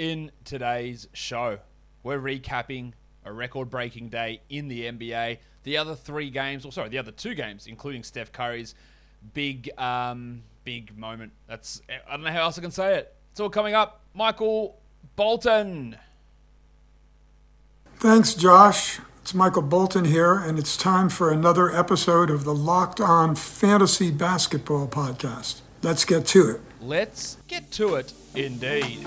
in today's show. We're recapping a record breaking day in the NBA. The other three games, or sorry, the other two games, including Steph Curry's big, um, big moment. That's, I don't know how else I can say it. It's all coming up. Michael Bolton. Thanks, Josh. It's Michael Bolton here, and it's time for another episode of the Locked On Fantasy Basketball Podcast. Let's get to it. Let's get to it, indeed.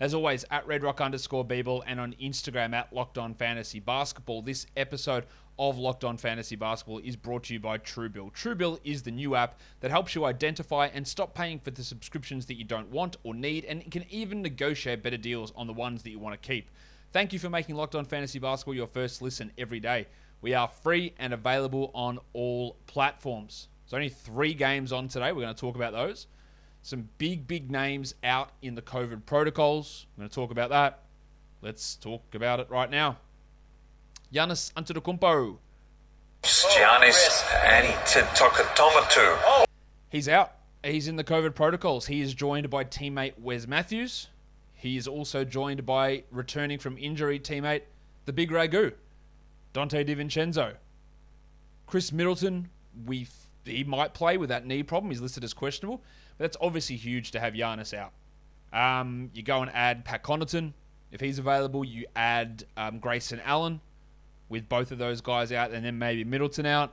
as always, at redrock underscore Beeble and on Instagram at Locked On Fantasy Basketball. This episode of Locked On Fantasy Basketball is brought to you by Truebill. Truebill is the new app that helps you identify and stop paying for the subscriptions that you don't want or need, and can even negotiate better deals on the ones that you want to keep. Thank you for making Locked On Fantasy Basketball your first listen every day. We are free and available on all platforms. There's only three games on today. We're going to talk about those. Some big, big names out in the COVID protocols. I'm going to talk about that. Let's talk about it right now. Giannis Antetokounmpo. Giannis Antetokounmpo. He's out. He's in the COVID protocols. He is joined by teammate Wes Matthews. He is also joined by returning from injury teammate, the big Ragu, Donte DiVincenzo. Khris Middleton, we he might play with that knee problem. He's listed as questionable, that's obviously huge to have Giannis out. Um, you go and add Pat Connaughton. If he's available, you add um, Grayson Allen with both of those guys out, and then maybe Middleton out.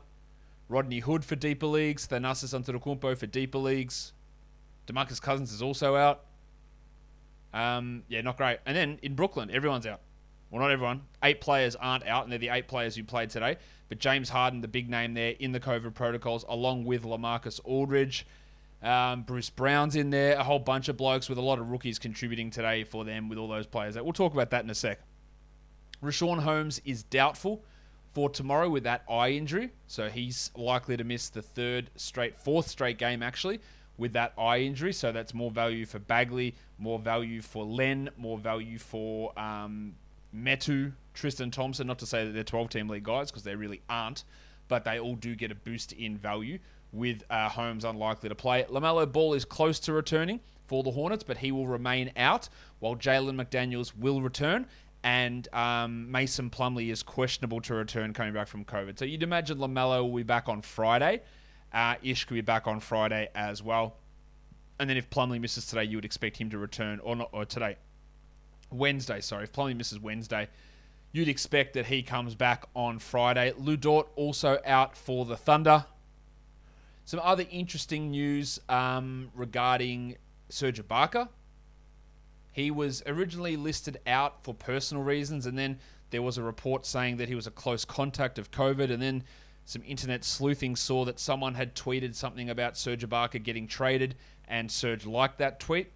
Rodney Hood for deeper leagues. Thanasis Antetokounmpo for deeper leagues. Demarcus Cousins is also out. Um, yeah, not great. And then in Brooklyn, everyone's out. Well, not everyone. Eight players aren't out, and they're the eight players who played today. But James Harden, the big name there in the COVID protocols, along with LaMarcus Aldridge. Um, Bruce Brown's in there. A whole bunch of blokes with a lot of rookies contributing today for them with all those players. We'll talk about that in a sec. Richaun Holmes is doubtful for tomorrow with that eye injury. So he's likely to miss the third straight, fourth straight game actually with that eye injury. So that's more value for Bagley, more value for Len, more value for um, Metu, Tristan Thompson. Not to say that they're 12 team league guys because they really aren't, but they all do get a boost in value with uh, Holmes unlikely to play. LaMelo Ball is close to returning for the Hornets, but he will remain out while Jalen McDaniels will return. And um, Mason Plumlee is questionable to return coming back from COVID. So you'd imagine LaMelo will be back on Friday. Uh, Ish could be back on Friday as well. And then if Plumlee misses today, you would expect him to return, or not, or today, Wednesday. Sorry, if Plumlee misses Wednesday, you'd expect that he comes back on Friday. Lu Dort also out for the Thunder. Some other interesting news um, regarding Serge Ibaka. He was originally listed out for personal reasons, and then there was a report saying that he was a close contact of COVID, and then some internet sleuthing saw that someone had tweeted something about Serge Ibaka getting traded, and Serge liked that tweet.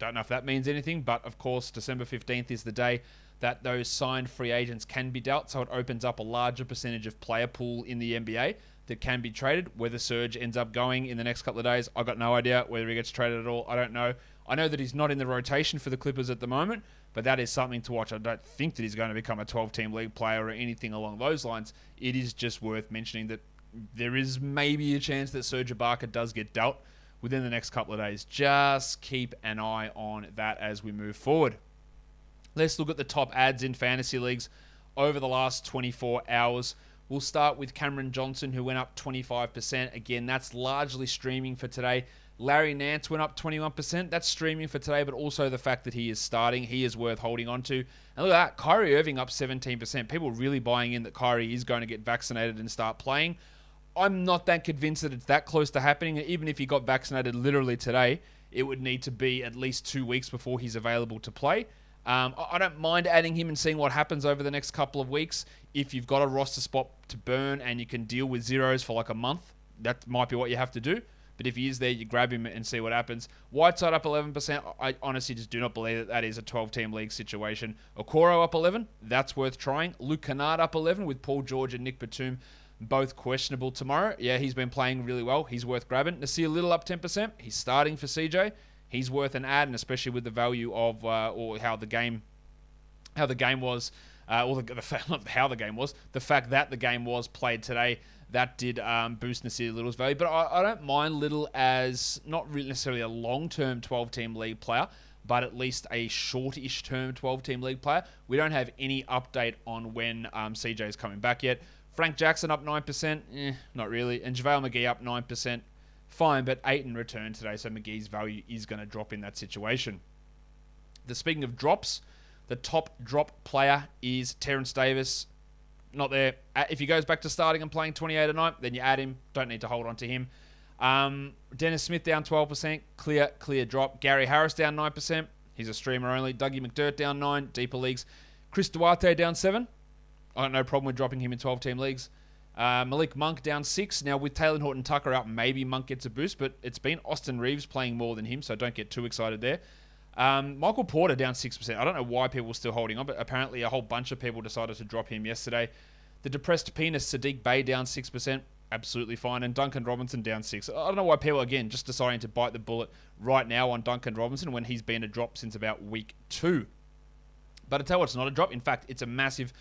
Don't know if that means anything, but of course, December 15th is the day that those signed free agents can be dealt, so it opens up a larger percentage of player pool in the NBA that can be traded. Whether Serge ends up going in the next couple of days, I got no idea. Whether he gets traded at all, I don't know. I know that he's not in the rotation for the Clippers at the moment, but that is something to watch. I don't think that he's going to become a 12 team league player or anything along those lines. It is just worth mentioning that there is maybe a chance that Serge Ibaka does get dealt within the next couple of days. Just keep an eye on that as we move forward. Let's look at the top ads in fantasy leagues over the last 24 hours. We'll start with Cameron Johnson, who went up 25%. Again, that's largely streaming for today. Larry Nance went up 21%. That's streaming for today, but also the fact that he is starting, he is worth holding on to. And look at that, Kyrie Irving up 17%. People really buying in that Kyrie is going to get vaccinated and start playing. I'm not that convinced that it's that close to happening. Even if he got vaccinated literally today, it would need to be at least two weeks before he's available to play. Um, I don't mind adding him and seeing what happens over the next couple of weeks. If you've got a roster spot to burn and you can deal with zeros for like a month, that might be what you have to do. But if he is there, you grab him and see what happens. Whiteside up 11%. I honestly just do not believe that that is a 12 team league situation. Okoro up 11. That's worth trying. Luke Kennard up 11 with Paul George and Nick Batum both questionable tomorrow. Yeah, he's been playing really well. He's worth grabbing. Nassir Little up 10%. He's starting for CJ. He's worth an ad, and especially with the value of uh, or how the game, how the game was, uh, or the, the how the game was, the fact that the game was played today. That did um, boost Nassir Little's value, but I, I don't mind Little as not really necessarily a long-term 12-team league player, but at least a short-ish term 12-team league player. We don't have any update on when um, CJ is coming back yet. Frank Jackson up 9%, eh, not really. And JaVale McGee up 9%, fine, but Ayton returned today, so McGee's value is going to drop in that situation. The speaking of drops, the top drop player is Terence Davis. Not there. If he goes back to starting and playing 28 a night, then you add him. Don't need to hold on to him. Um, Dennis Smith down 12%, clear, clear drop. Gary Harris down 9%. He's a streamer only. Dougie McDermott down 9, deeper leagues. Chris Duarte down 7. I got no problem with dropping him in 12 team leagues. Uh, Malik Monk down six. Now, with Talen Horton Tucker out, maybe Monk gets a boost, but it's been Austin Reaves playing more than him, so don't get too excited there. Um, Michael Porter down 6%. I don't know why people are still holding on, but apparently a whole bunch of people decided to drop him yesterday. The depressed penis, Saddiq Bey down 6%. Absolutely fine. And Duncan Robinson down 6 I don't know why people, again, just deciding to bite the bullet right now on Duncan Robinson when he's been a drop since about week two. But I tell you what, it's not a drop. In fact, it's a massive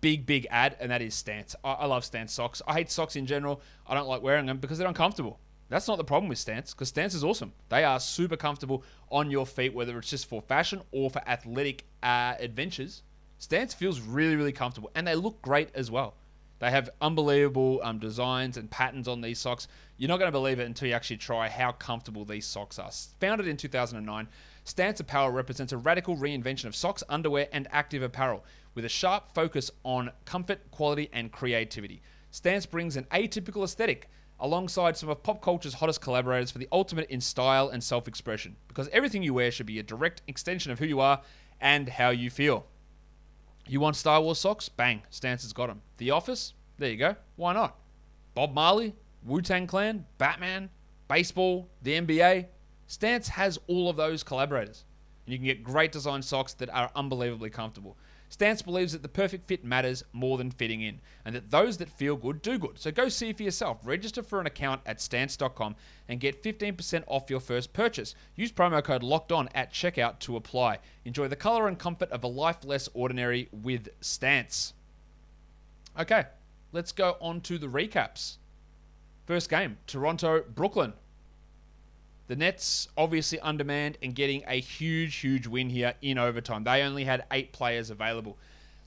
big, big ad, and that is Stance. I, I love Stance socks. I hate socks in general. I don't like wearing them because they're uncomfortable. That's not the problem with Stance because Stance is awesome. They are super comfortable on your feet, whether it's just for fashion or for athletic uh, adventures. Stance feels really, really comfortable, and they look great as well. They have unbelievable um, designs and patterns on these socks. You're not going to believe it until you actually try how comfortable these socks are. Founded in 2009, Stance Apparel represents a radical reinvention of socks, underwear, and active apparel with a sharp focus on comfort, quality, and creativity. Stance brings an atypical aesthetic alongside some of pop culture's hottest collaborators for the ultimate in style and self expression, because everything you wear should be a direct extension of who you are and how you feel. You want Star Wars socks? Bang, Stance has got them. The Office? There you go. Why not? Bob Marley, Wu Tang Clan, Batman, baseball, the NBA. Stance has all of those collaborators. And you can get great design socks that are unbelievably comfortable. Stance believes that the perfect fit matters more than fitting in, and that those that feel good do good. So go see for yourself. Register for an account at stance.com and get 15% off your first purchase. Use promo code locked on at checkout to apply. Enjoy the color and comfort of a life less ordinary with Stance. Okay, let's go on to the recaps. First game Toronto, Brooklyn. The Nets obviously undermanned and getting a huge, huge win here in overtime. They only had eight players available.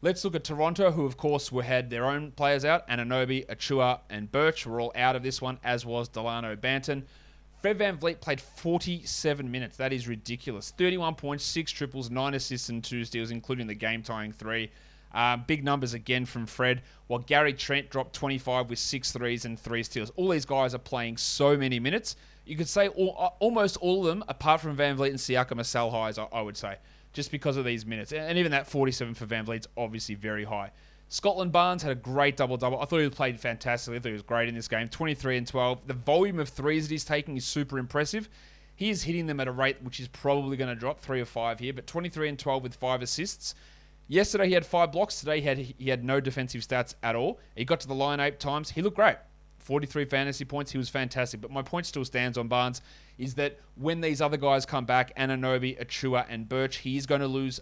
Let's look at Toronto, who of course were had their own players out. Anunoby, Achiuwa, and Birch were all out of this one, as was Delano Banton. Fred VanVleet played 47 minutes. That is ridiculous. 31 points, 6 triples, 9 assists, and 2 steals, including the game tying 3. Um, big numbers again from Fred, while Gary Trent dropped 25 with 6 threes and 3 steals. All these guys are playing so many minutes you could say all, uh, almost all of them, apart from VanVleet and Siakam, are sell highs, I, I would say, just because of these minutes. And even that 47 for VanVleet's obviously very high. Scotland Barnes had a great double double. I thought he played fantastically. I thought he was great in this game. 23 and 12. The volume of threes that he's taking is super impressive. He is hitting them at a rate which is probably going to drop three or five here, but 23 and 12 with five assists. Yesterday he had five blocks. Today he had he had no defensive stats at all. He got to the line eight times. He looked great. 43 fantasy points. He was fantastic. But my point still stands on Barnes is that when these other guys come back, Anunoby, Achiuwa, and Birch, he's going to lose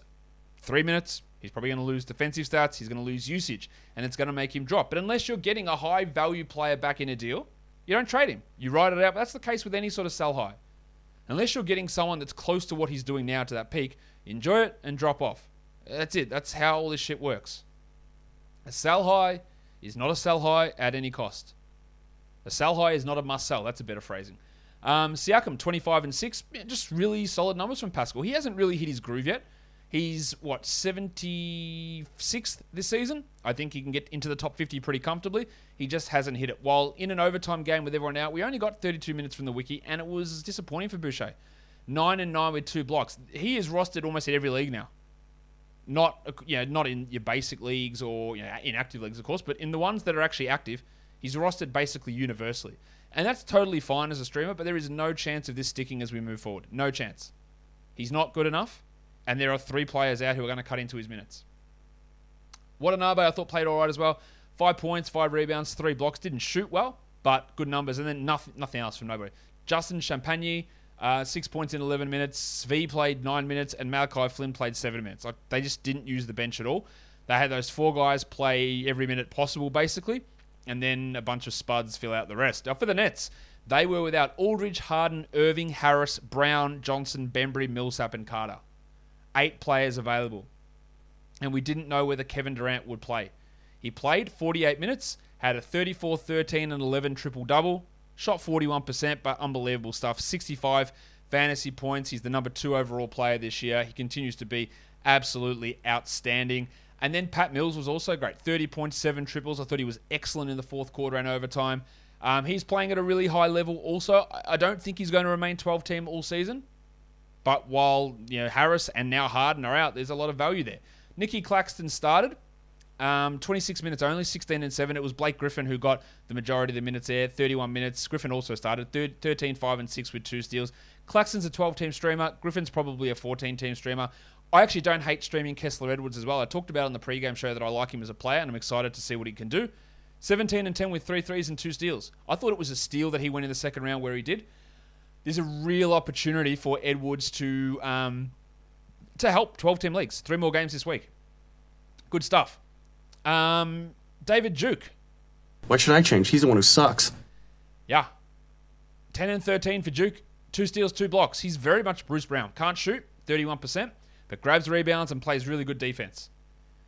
three minutes. He's probably going to lose defensive stats. He's going to lose usage, and it's going to make him drop. But unless you're getting a high value player back in a deal, you don't trade him. You ride it out. That's the case with any sort of sell high. Unless you're getting someone that's close to what he's doing now to that peak, enjoy it and drop off. That's it. That's how all this shit works. A sell high is not a sell high at any cost. A sell high is not a must sell. That's a better phrasing. Um, Siakam, 25 and 6. Just really solid numbers from Pascal. He hasn't really hit his groove yet. He's, what, 76th this season? I think he can get into the top 50 pretty comfortably. He just hasn't hit it. While in an overtime game with everyone out, we only got 32 minutes from the wiki, and it was disappointing for Boucher. 9 and 9 with two blocks. He is rostered almost in every league now. Not, you know, not in your basic leagues or you know, inactive leagues, of course, but in the ones that are actually active – He's rostered basically universally. And that's totally fine as a streamer, but there is no chance of this sticking as we move forward. No chance. He's not good enough, and there are three players out who are going to cut into his minutes. Watanabe, I thought played all right as well. Five points, five rebounds, three blocks. Didn't shoot well, but good numbers. And then nothing, nothing else from nobody. Justin Champagnie, uh, six points in 11 minutes. Svi played nine minutes, and Malachi Flynn played seven minutes. Like they just didn't use the bench at all. They had those four guys play every minute possible, basically, and then a bunch of spuds fill out the rest. Now for the Nets, they were without Aldridge, Harden, Irving, Harris, Brown, Johnson, Bembry, Millsap, and Carter. Eight players available. And we didn't know whether Kevin Durant would play. He played 48 minutes, had a 34, 13, and 11 triple double, shot 41%, but unbelievable stuff. 65 fantasy points. He's the number two overall player this year. He continues to be absolutely outstanding. And then Pat Mills was also great. 30.7 triples. I thought he was excellent in the fourth quarter and overtime. Um, he's playing at a really high level also. I don't think he's going to remain 12 team all season. But while you know Harris and now Harden are out, there's a lot of value there. Nicky Claxton started. Um, 26 minutes only, 16 and 7. It was Blake Griffin who got the majority of the minutes there, 31 minutes. Griffin also started, 13, 5 and 6 with two steals. Claxton's a 12 team streamer. Griffin's probably a 14 team streamer. I actually don't hate streaming Kessler Edwards as well. I talked about on the pregame show that I like him as a player and I'm excited to see what he can do. 17 and 10 with three threes and two steals. I thought it was a steal that he went in the second round where he did. There's a real opportunity for Edwards to um, to help 12 team leagues. Three more games this week. Good stuff. Um, David Duke. Why should I change? He's the one who sucks. Yeah. 10 and 13 for Duke. Two steals, two blocks. He's very much Bruce Brown. Can't shoot, 31%, but grabs rebounds and plays really good defense.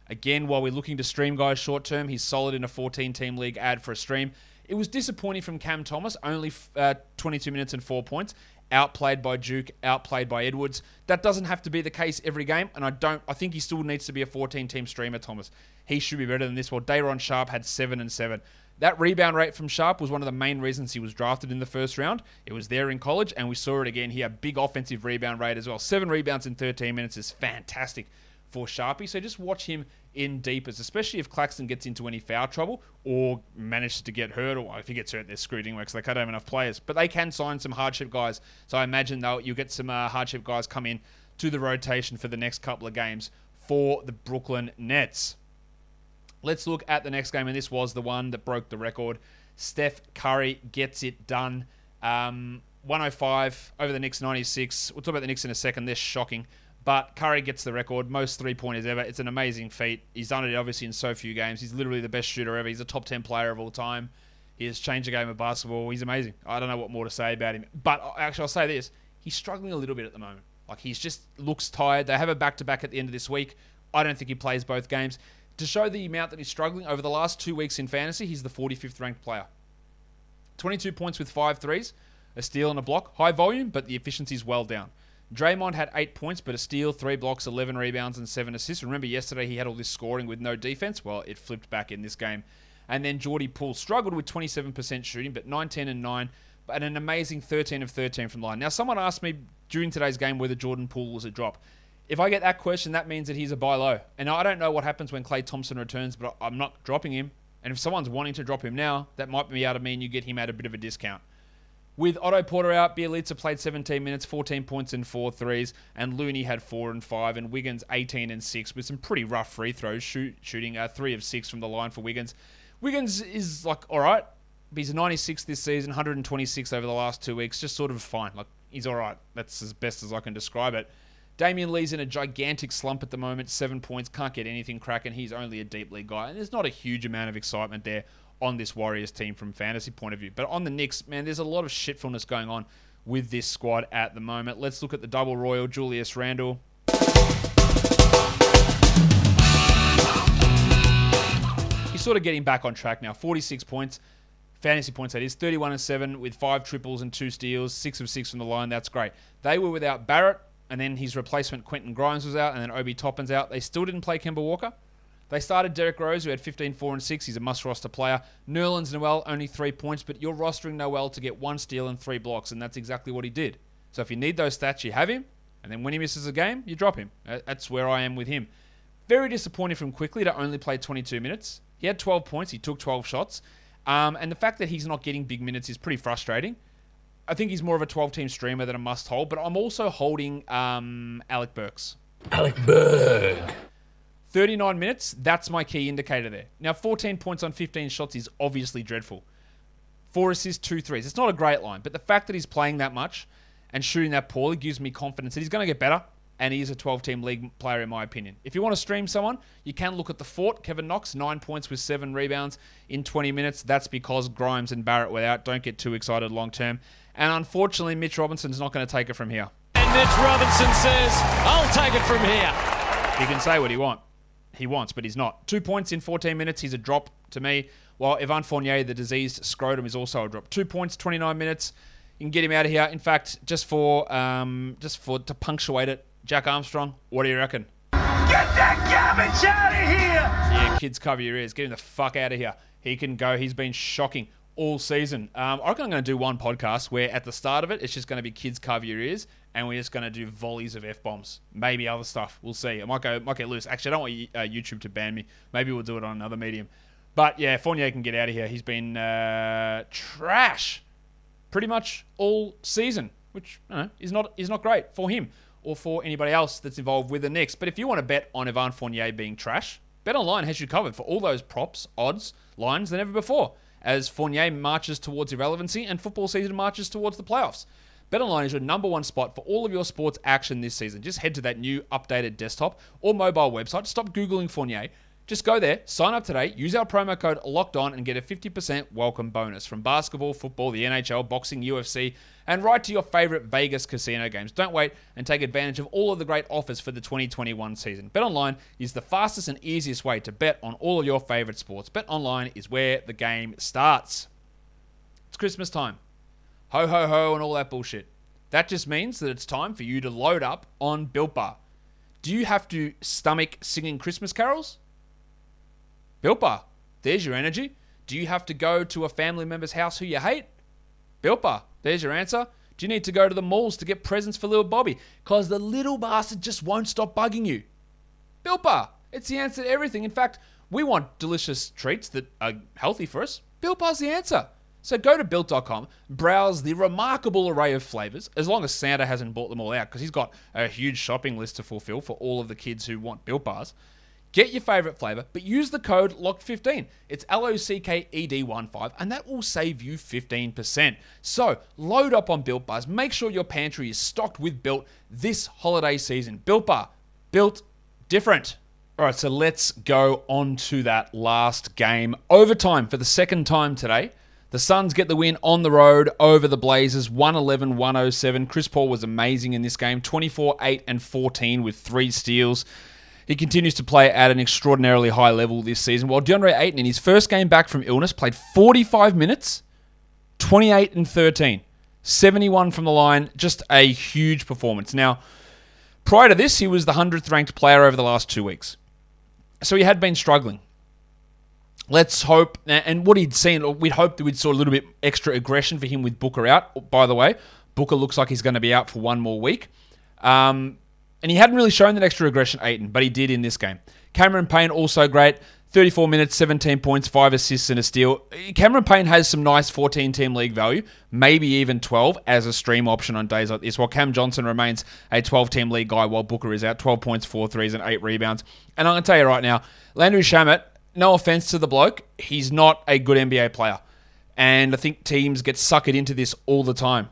Again, while we're looking to stream guys short term, he's solid in a 14 team league ad for a stream. It was disappointing from Cam Thomas, only uh, 22 minutes and four points. Outplayed by Duke, outplayed by Edwards. That doesn't have to be the case every game, and I don't. I think he still needs to be a 14 team streamer, Thomas. He should be better than this. Well, Day'Ron Sharpe had seven and seven. That rebound rate from Sharpe was one of the main reasons he was drafted in the first round. It was there in college, and we saw it again. He had big offensive rebound rate as well. Seven rebounds in 13 minutes is fantastic for Sharpie. So just watch him in deepers, especially if Claxton gets into any foul trouble or manages to get hurt, or if he gets hurt, they're screwed anyway because they can't have enough players. But they can sign some hardship guys. So I imagine they'll you'll get some uh, hardship guys come in to the rotation for the next couple of games for the Brooklyn Nets. Let's look at the next game, and this was the one that broke the record. Steph Curry gets it done. Um, 105 over the Knicks 96. We'll talk about the Knicks in a second. They're shocking. But Curry gets the record, most three pointers ever. It's an amazing feat. He's done it obviously in so few games. He's literally the best shooter ever. He's a top 10 player of all time. He has changed the game of basketball. He's amazing. I don't know what more to say about him. But actually, I'll say this he's struggling a little bit at the moment. Like, he's just looks tired. They have a back to back at the end of this week. I don't think he plays both games. To show the amount that he's struggling, over the last two weeks in fantasy, he's the 45th ranked player. 22 points with five threes, a steal and a block. High volume, but the efficiency's well down. Draymond had eight points, but a steal, three blocks, 11 rebounds, and seven assists. Remember, yesterday he had all this scoring with no defense. Well, it flipped back in this game. And then Jordy Poole struggled with 27% shooting, but 19 and 9, but an amazing 13 of 13 from line. Now, someone asked me during today's game whether Jordan Poole was a drop. If I get that question, that means that he's a buy low. And I don't know what happens when Klay Thompson returns, but I'm not dropping him. And if someone's wanting to drop him now, that might be able to mean you get him at a bit of a discount. With Otto Porter out, Bjelica played 17 minutes, 14 points and four threes, and Looney had four and five, and Wiggins 18 and six with some pretty rough free throws, shoot, shooting uh, three of six from the line for Wiggins. Wiggins is like all right. He's 96 this season, 126 over the last two weeks, just sort of fine. Like he's all right. That's as best as I can describe it. Damion Lee's in a gigantic slump at the moment, seven points, can't get anything cracking. He's only a deep league guy, and there's not a huge amount of excitement there on this Warriors team from fantasy point of view. But on the Knicks, man, there's a lot of shitfulness going on with this squad at the moment. Let's look at the double royal, Julius Randle. He's sort of getting back on track now. 46 points, fantasy points that is, 31 and 7 with five triples and two steals, six of six from the line. That's great. They were without Barrett, and then his replacement Quentin Grimes was out, and then Obi Toppin's out. They still didn't play Kemba Walker. They started Derrick Rose, who had 15, 4, and 6. He's a must roster player. Nerlens Noel, only three points, but you're rostering Noel to get one steal and three blocks, and that's exactly what he did. So if you need those stats, you have him, and then when he misses a game, you drop him. That's where I am with him. Very disappointing from Quickley to only play 22 minutes. He had 12 points, he took 12 shots, Um, and the fact that he's not getting big minutes is pretty frustrating. I think he's more of a 12 team streamer than a must hold, but I'm also holding um, Alec Burks. Alec Berg. 39 minutes, that's my key indicator there. Now, 14 points on 15 shots is obviously dreadful. Four assists, two threes. It's not a great line, but the fact that he's playing that much and shooting that poorly gives me confidence that he's going to get better, and he is a 12 team league player, in my opinion. If you want to stream someone, you can look at the Fort. Kevin Knox, nine points with seven rebounds in 20 minutes. That's because Grimes and Barrett were out. Don't get too excited long term. And unfortunately, Mitch Robinson's not going to take it from here. And Mitch Robinson says, I'll take it from here. He can say what he want. He wants, but he's not. Two points in 14 minutes. He's a drop to me. While Evan Fournier, the diseased scrotum, is also a drop. Two points, 29 minutes. You can get him out of here. In fact, just for um, just for to punctuate it, Jack Armstrong. What do you reckon? Get that garbage out of here! Yeah, kids, cover your ears. Get him the fuck out of here. He can go. He's been shocking all season. Um, I reckon I'm going to do one podcast where at the start of it, it's just going to be kids, cover your ears, and we're just going to do volleys of f bombs. Maybe other stuff. We'll see. I might go, might get loose. Actually, I don't want uh, YouTube to ban me. Maybe we'll do it on another medium. But yeah, Fournier can get out of here. He's been uh, trash pretty much all season, which know, is not is not great for him or for anybody else that's involved with the Knicks. But if you want to bet on Evan Fournier being trash, Bet Online has you covered for all those props, odds, lines than ever before. As Fournier marches towards irrelevancy and football season marches towards the playoffs. BetOnline is your number one spot for all of your sports action this season. Just head to that new updated desktop or mobile website. Stop Googling Fournier. Just go there, sign up today, use our promo code locked on, and get a 50% welcome bonus from basketball, football, the NHL, boxing, UFC, and right to your favorite Vegas casino games. Don't wait and take advantage of all of the great offers for the 2021 season. BetOnline is the fastest and easiest way to bet on all of your favorite sports. BetOnline is where the game starts. It's Christmas time. Ho, ho, ho, and all that bullshit. That just means that it's time for you to load up on Built Bar. Do you have to stomach singing Christmas carols? Built Bar. There's your energy. Do you have to go to a family member's house who you hate? Built Bar. There's your answer. Do you need to go to the malls to get presents for little Bobby? Because the little bastard just won't stop bugging you. Built Bar. It's the answer to everything. In fact, we want delicious treats that are healthy for us. Built Bar's the answer. So go to built.com, browse the remarkable array of flavors, as long as Santa hasn't bought them all out, because he's got a huge shopping list to fulfill for all of the kids who want Built Bars. Get your favorite flavor, but use the code LOCKED15. It's L O C K E D 1 5, and that will save you 15%. So load up on Built Bars. Make sure your pantry is stocked with Built this holiday season. Built Bar, built different. All right, so let's go on to that last game. Overtime for the second time today. The Suns get the win on the road over the Blazers, 111 107. Chris Paul was amazing in this game, 24 8 and 14 with three steals. He continues to play at an extraordinarily high level this season. While DeAndre Ayton, in his first game back from illness, played 45 minutes, 28 and 13, 71 from the line. Just a huge performance. Now, prior to this, he was the 100th ranked player over the last two weeks. So he had been struggling. Let's hope, and what he'd seen, we'd hoped that we'd saw a little bit extra aggression for him with Booker out. By the way, Booker looks like he's going to be out for one more week. Um, and he hadn't really shown that extra aggression, Ayton, but he did in this game. Cameron Payne also great. 34 minutes, 17 points, 5 assists, and a steal. Cameron Payne has some nice 14 team league value, maybe even 12 as a stream option on days like this, while Cam Johnson remains a 12 team league guy while Booker is out 12 points, 4 threes, and 8 rebounds. And I'm going to tell you right now, Landry Shamet, no offense to the bloke, he's not a good NBA player. And I think teams get suckered into this all the time.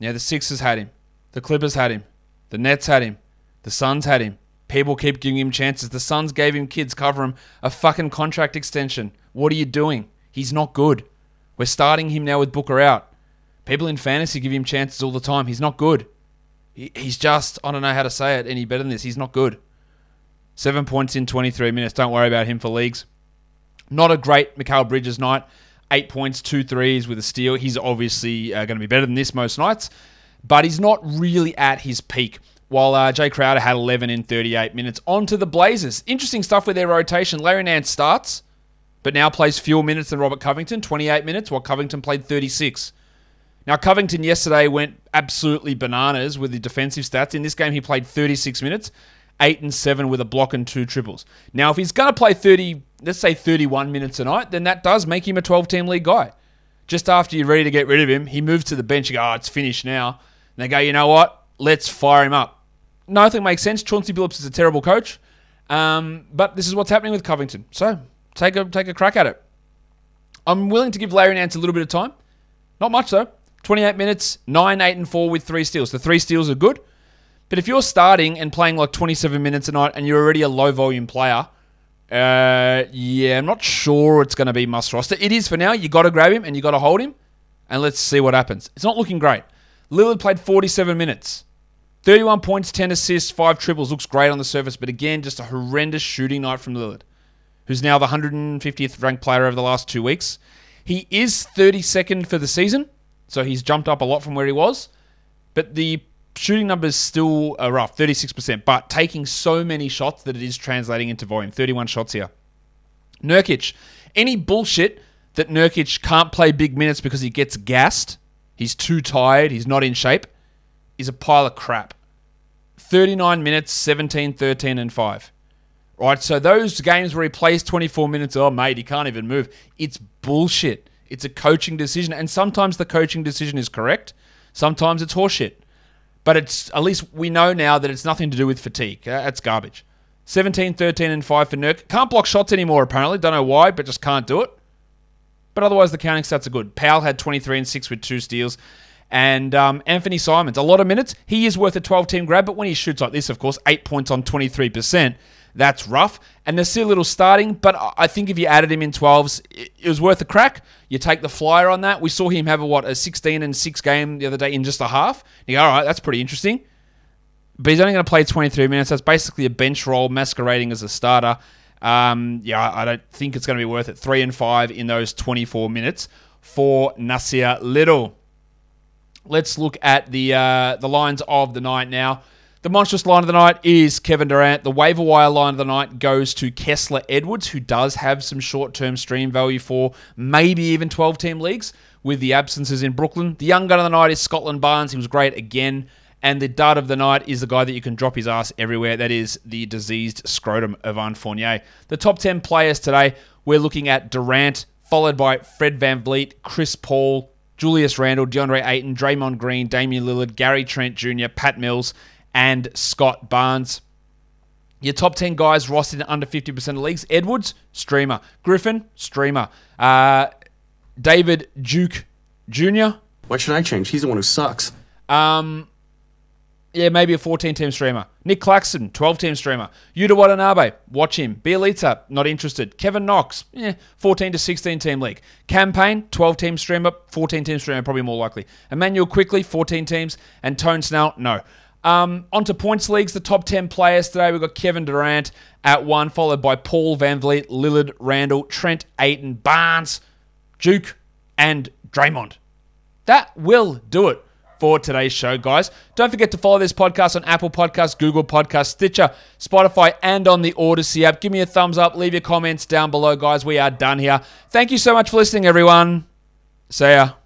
Yeah, the Sixers had him, the Clippers had him, the Nets had him, the Suns had him. People keep giving him chances. The Suns gave him kids, cover him a fucking contract extension. What are you doing? He's not good. We're starting him now with Booker out. People in fantasy give him chances all the time. He's not good. He, he's just, I don't know how to say it any better than this. He's not good. Seven points in 23 minutes. Don't worry about him for leagues. Not a great Mikal Bridges night. Eight points, two threes with a steal. He's obviously uh, going to be better than this most nights, but he's not really at his peak while uh, Jae Crowder had 11 in 38 minutes. On to the Blazers. Interesting stuff with their rotation. Larry Nance starts, but now plays fewer minutes than Robert Covington, 28 minutes, while Covington played 36. Now, Covington yesterday went absolutely bananas with the defensive stats. In this game, he played 36 minutes, 8 and 7 with a block and two triples. Now, if he's going to play 30, let's say 31 minutes a night, then that does make him a 12 team league guy. Just after you're ready to get rid of him, he moves to the bench. You go, oh, it's finished now. And they go, you know what? Let's fire him up. Nothing makes sense. Chauncey Billups is a terrible coach. Um, but this is what's happening with Covington. So take a take a crack at it. I'm willing to give Larry Nance a little bit of time. Not much though. 28 minutes, 9, 8, and 4 with three steals. The three steals are good. But if you're starting and playing like 27 minutes a night and you're already a low volume player, uh, yeah, I'm not sure it's going to be must roster. It is for now. You got to grab him and you got to hold him, and let's see what happens. It's not looking great. Lillard played 47 minutes, 31 points, 10 assists, five triples. Looks great on the surface, but again, just a horrendous shooting night from Lillard, who's now the 150th ranked player over the last two weeks. He is 32nd for the season, so he's jumped up a lot from where he was, but the shooting numbers still are rough 36%, but taking so many shots that it is translating into volume 31 shots here. Nurkic, any bullshit that Nurkic can't play big minutes because he gets gassed, he's too tired, he's not in shape, is a pile of crap. 39 minutes, 17, 13, and 5. Right, so those games where he plays 24 minutes, oh, mate, he can't even move. It's bullshit. It's a coaching decision, and sometimes the coaching decision is correct, sometimes it's horseshit. But it's at least we know now that it's nothing to do with fatigue. Uh, that's garbage. 17, 13, and 5 for Nurk. Can't block shots anymore, apparently. Don't know why, but just can't do it. But otherwise, the counting stats are good. Powell had 23 and 6 with two steals. And um, Anfernee Simons, a lot of minutes. He is worth a 12 team grab, but when he shoots like this, of course, eight points on 23%, that's rough. And there's still a little starting, but I think if you added him in 12s, it was worth a crack. You take the flyer on that. We saw him have a, what, a 16 and 6 game the other day in just a half. You go, all right, that's pretty interesting. But he's only going to play 23 minutes. That's basically a bench role masquerading as a starter. Um, yeah, I don't think it's going to be worth it. 3 and 5 in those 24 minutes for Nassir Little. Let's look at the uh, the lines of the night now. The monstrous line of the night is Kevin Durant. The waiver wire line of the night goes to Kessler Edwards, who does have some short term stream value for maybe even 12 team leagues with the absences in Brooklyn. The young gun of the night is Scotland Barnes. He was great again. And the dud of the night is the guy that you can drop his ass everywhere. That is the diseased scrotum of Evan Fournier. The top 10 players today, we're looking at Durant, followed by Fred Van VanVleet, Chris Paul, Julius Randle, DeAndre Ayton, Draymond Green, Damian Lillard, Gary Trent Jr., Pat Mills, and Scott Barnes. Your top 10 guys rostered in under 50% of leagues Edwards, streamer. Griffin, streamer. Uh, David Duke Jr. Why should I change? He's the one who sucks. Um, yeah, maybe a 14 team streamer. Nick Claxton, 12 team streamer. Yuta Watanabe, watch him. Bjelica, not interested. Kevin Knox, yeah, 14 to 16 team league. Cam Payne, 12 team streamer, 14 team streamer, probably more likely. Immanuel Quickley, 14 teams. And Tone Snell, no. Um, on to points leagues, the top 10 players today. We've got Kevin Durant at one, followed by Paul VanVleet, Lillard, Randle, Trent Ayton, Barnes, Duke, and Draymond. That will do it for today's show, guys. Don't forget to follow this podcast on Apple Podcasts, Google Podcasts, Stitcher, Spotify, and on the Audacy app. Give me a thumbs up, leave your comments down below, guys. We are done here. Thank you so much for listening, everyone. See ya.